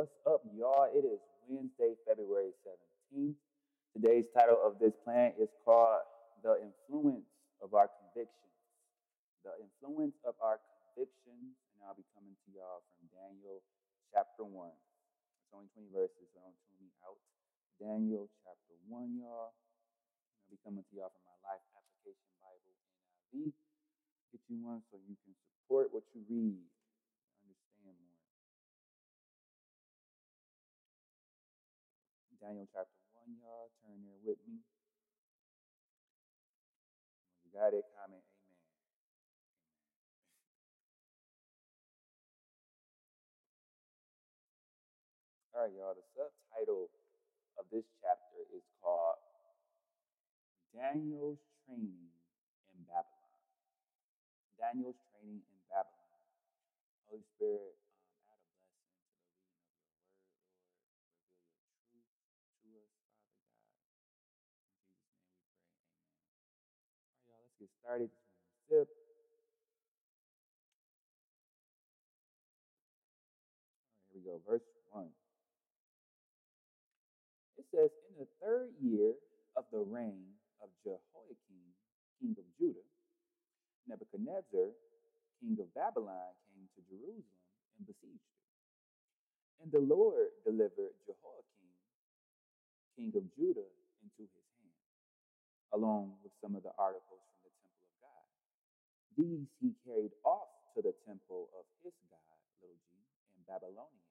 What's up, y'all? It is Wednesday, February 17th. Today's title of this plan is called The Influence of Our Convictions. The Influence of Our Convictions. And I'll be coming to y'all from Daniel chapter 1. It's only 20 verses, so don't tune me out. Daniel chapter 1, y'all. I'll be coming to y'all from my Life Application Bible NIV. Get you one so you can support what you read. Daniel chapter 1, y'all. Turn there with me. When you got it, comment amen. Amen. All right, y'all. The subtitle of this chapter is called Daniel's Training in Babylon. Daniel's Training in Babylon. Holy Spirit, get started. Sip. Here we go. Verse 1. It says, In the third year of the reign of Jehoiakim, king of Judah, Nebuchadnezzar, king of Babylon, came to Jerusalem and besieged it. And the Lord delivered Jehoiakim, king of Judah, into his hand, along with some of the articles these he carried off to the temple of his god, little g, in Babylonia,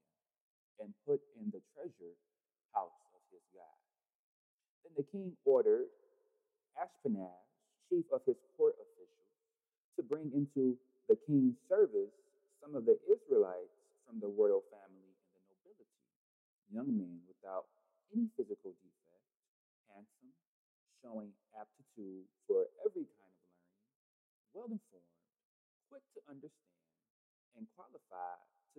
and put in the treasure house of his god. Then the king ordered Ashpenaz, chief of his court officials, to bring into the king's service some of the Israelites from the royal family and the nobility, young men without any physical defect, handsome, showing aptitude for every kind of learning, well informed quick to understand, and qualified to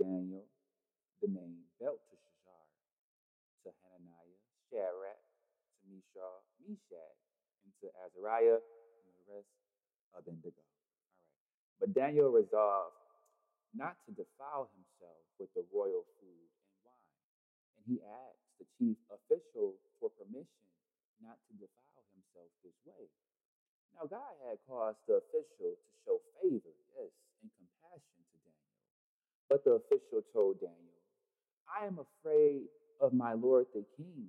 Daniel, the name Belteshazzar. To Hananiah, Shadrach. To Meshach, Meshach. And to Azariah, and the rest, of Abednego. All right. But Daniel resolved not to defile himself with the royal food and wine. And he asked the chief official for permission not to defile himself this way. Now, God had caused the official to show favor, yes, and compassion to Daniel. But the official told Daniel, I am afraid of my Lord the king,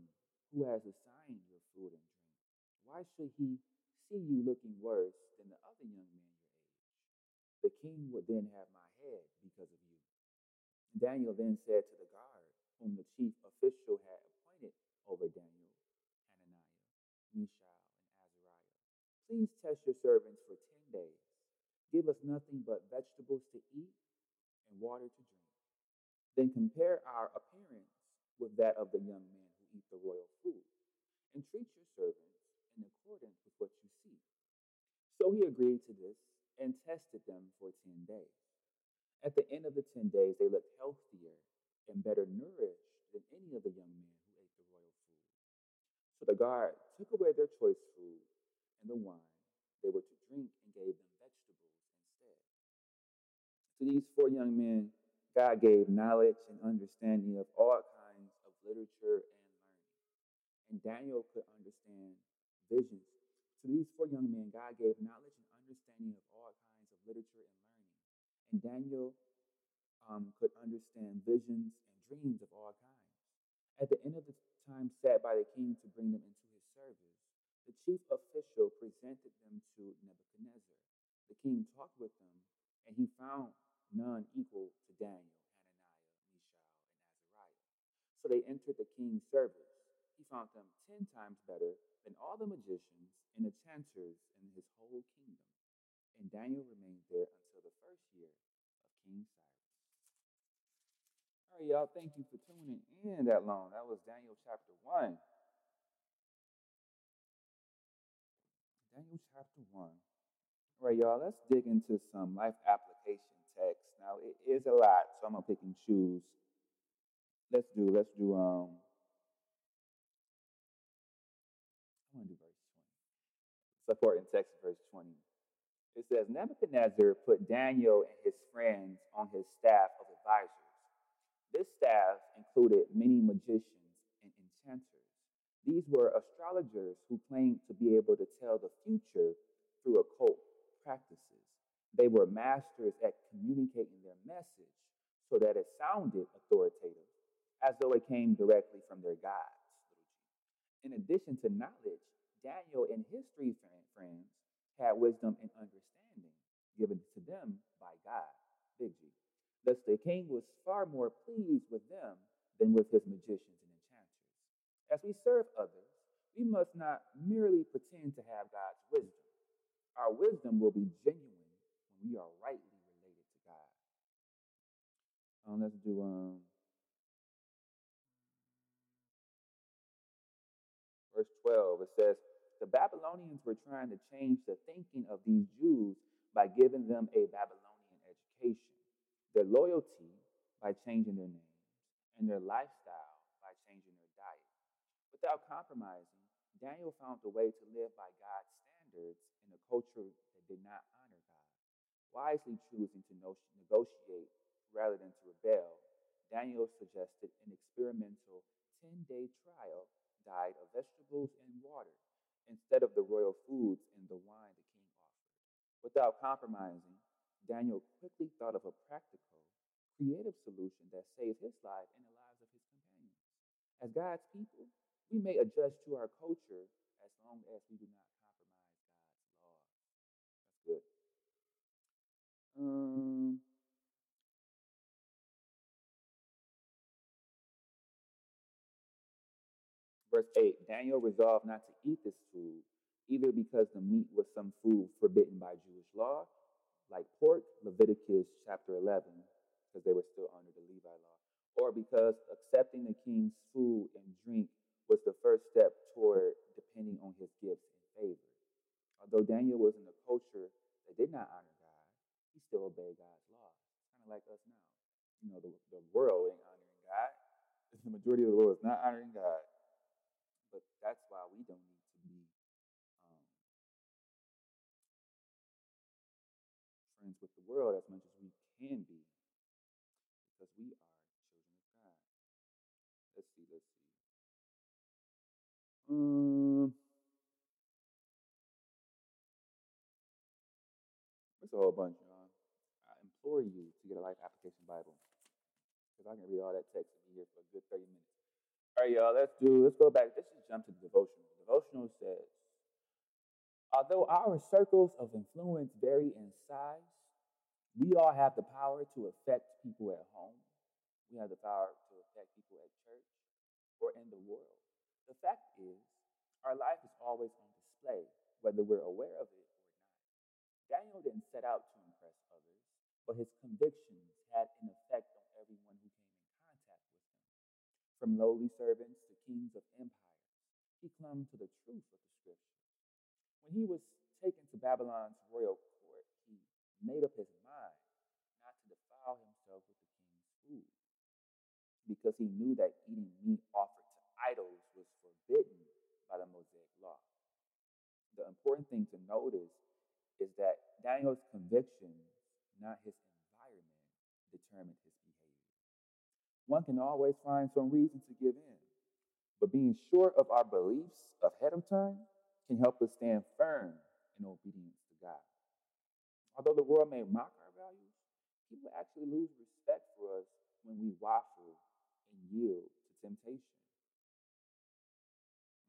who has assigned your food and drink. Why should he see you looking worse than the other young men your age? The king would then have my head because of you. Daniel then said to the guard, whom the chief official had appointed over Daniel, Hananiah, Mishael, and Azariah, Please test your servants for 10 days. Give us nothing but vegetables to eat and water to drink. Then compare our appearance with that of the young men who eat the royal food, and treat your servants in accordance with what you see. So he agreed to this and tested them for 10 days. At the end of the 10 days, they looked healthier and better nourished than any of the young men who ate the royal food. So the guard took away their choice food and the wine they were to drink and gave them vegetables instead. To these four young men, God gave knowledge and understanding of all kinds of literature and learning. And Daniel could understand visions. To these four young men, God gave knowledge and understanding of all kinds of literature and learning. And Daniel um, could understand visions and dreams of all kinds. At the end of the time set by the king to bring them into his service, the chief official presented them to Nebuchadnezzar. The king talked with them, and he found none equal to Daniel, Hananiah, Mishael, and Azariah. So they entered the king's service. He found them ten times better than all the magicians and the enchanters in his whole kingdom. And Daniel remained there until the first year of King Cyrus. All right, y'all. Thank you for tuning in that long. That was Daniel chapter 1. Daniel chapter 1. All right, y'all. Let's dig into some life application. Now, it is a lot, so I'm to pick and choose. Let's do, let's do, um, I'm to do verse 20. Supporting text, verse 20. It says, Nebuchadnezzar put Daniel and his friends on his staff of advisors this staff included many magicians and enchanters. These were astrologers who claimed to be able to tell the future through occult practices. They were masters at communicating their message so that it sounded authoritative, as though it came directly from their gods. In addition to knowledge, Daniel and his three friends had wisdom and understanding given to them by God. Big G. Thus the king was far more pleased with them than with his magicians and enchanters. As we serve others, we must not merely pretend to have God's wisdom. Our wisdom will be genuine we are rightly related to God. Um, let's do um, verse 12. It says, The Babylonians were trying to change the thinking of these Jews by giving them a Babylonian education their loyalty by changing their names, and their lifestyle by changing their diet. Without compromising, Daniel found a way to live by God's standards in a culture that did not. Wisely choosing to negotiate rather than to rebel, Daniel suggested an experimental 10 day trial diet of vegetables and water instead of the royal foods and the wine the king offered. Without compromising, Daniel quickly thought of a practical, creative solution that saved his life and the lives of his companions. As God's people, we may adjust to our culture as long as we do not verse 8 Daniel resolved not to eat this food, either because the meat was some food forbidden by Jewish law like pork, Leviticus chapter 11, because they were still under the Levi law, or because accepting the king's food and drink was the first step toward depending on his gifts and favor. Although Daniel was in a culture that did not honor God, he still obeyed God's law. It's kind of like us now. You know, the, the world ain't honoring God. The majority of the world is not honoring God. But that's why we don't need friends with the world as much as we can be because we are children of God. Let's see, let's see. Um, there's a whole bunch, y'all. I implore you to get a Life Application Bible because I can read all that text and be here for a good 30 minutes. All right, y'all, let's do, let's go back. Let's just jump to the devotional. The devotional says, Although our circles of influence vary in size, we all have the power to affect people at home. We have the power to affect people at church or in the world. The fact is, our life is always on display, whether we're aware of it or not. Daniel didn't set out to impress others, but his convictions had an effect on everyone who came in contact with him. From lowly servants to kings of empires, he clung to the truth of the scripture. When he was taken to Babylon's royal court, he made up his defile himself with the king's food because he knew that eating meat offered to idols was forbidden by the Mosaic law. The important thing to notice is that Daniel's convictions, not his environment, determined his behavior. One can always find some reason to give in, but being sure of our beliefs ahead of time can help us stand firm in obedience to God. Although the world may mock people actually lose respect for us when we waffle and yield to temptation.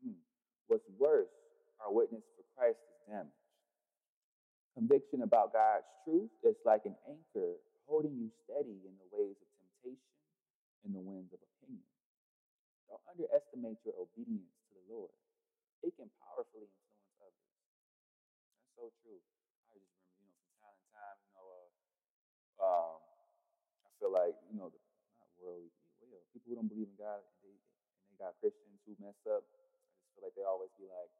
Hmm. What's worse, our witness for Christ is damaged. Conviction about God's truth is like an anchor holding you steady in the waves of temptation and the winds of opinion. Don't underestimate your obedience to the Lord. It can powerfully influence others. That's so true. I just remember, you know, from time to time, you know, uh, um, I feel like you know, the, not worldly, who don't believe in God and they, and they got Christians who mess up, I just feel like they always be like,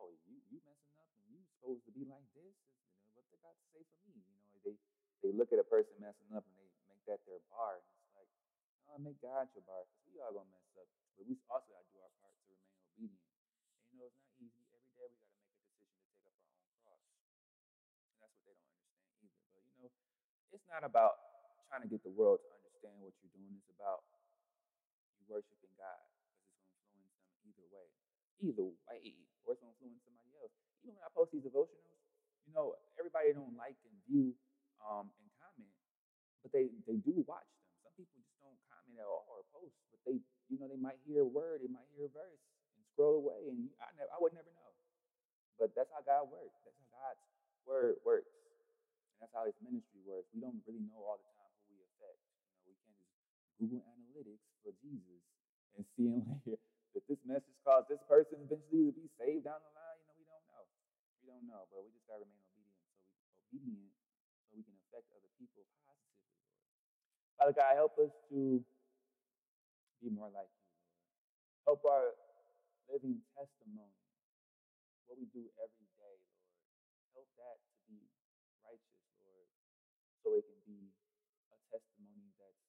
oh, you, you messing up and you supposed to be like this. You know, what they got to say for me? You know, they, they look at a person messing up and they make that their bar. And it's like, no, make God your bar because we all to mess up. But we also got to do our part to remain obedient. And, you know, it's not easy. Every day we got to make a decision to take up our own cross. And that's what they don't understand either. But, you know, it's not about trying to get the world to understand what you're doing. It's about worshiping God because it's going to influence them either way. Either way. Or it's going to influence somebody else. Even when I post these devotionals, you know, everybody don't like and view um, and comment, but they, they do watch them. Some people just don't comment at all or post, but they, you know, they might hear a word, they might hear a verse and scroll away, and I, never, I would never know. But that's how God works. That's how God's word works. And that's how his ministry works. We don't really know all the time who we affect. You know, we can't just Google analytics for Jesus and seeing like that this message caused this person eventually to be saved down the line. You know, we don't know. We don't know, but we just gotta remain obedient. So we obedient so we can affect other people positively, Lord. Father God, help us to be more like you, Lord. Help our living testimony, what we do every day, Lord. Help that to be righteous, Lord, so it can be a testimony that's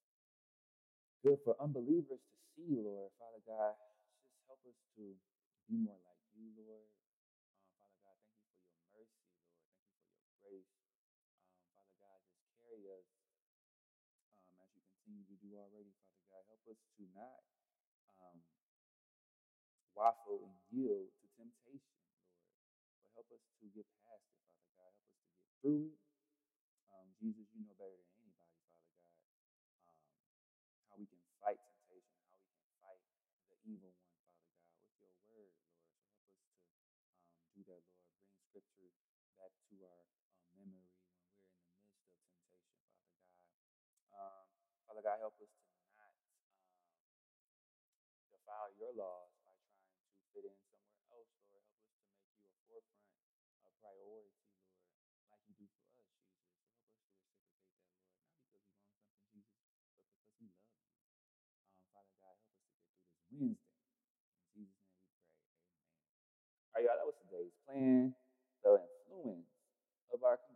good for unbelievers to see, Lord. Father God, just help us to be more like you, Lord. Um, Father God, thank you for your mercy, Lord. Thank you for your grace. Um, Father God, just carry us um, as you continue to do already, Father God. Help us to not um, waffle and yield to temptation, Lord. But help us to get past it, Father God. Help us to get through it. Um, Jesus, you know better than anybody, Father God, um, how we can fight temptation, how we can fight the evil one, Father God, with your word, Lord. So help us to um, do that, Lord. Bring scripture back to our um, memory when we're in the midst of temptation, Father God. Um, Father God, help us to not um, defile your laws by trying to fit in somewhere else, Lord. Help us to make you a forefront, a priority, Lord, like you do for us, Jesus. So help us to reciprocate that, Lord, not because we want something, Jesus, but because we love you. Um, Father God, help us to get through this Wednesday. In Jesus' name we pray. Amen. All right, y'all, that was today's plan. The influence of our community.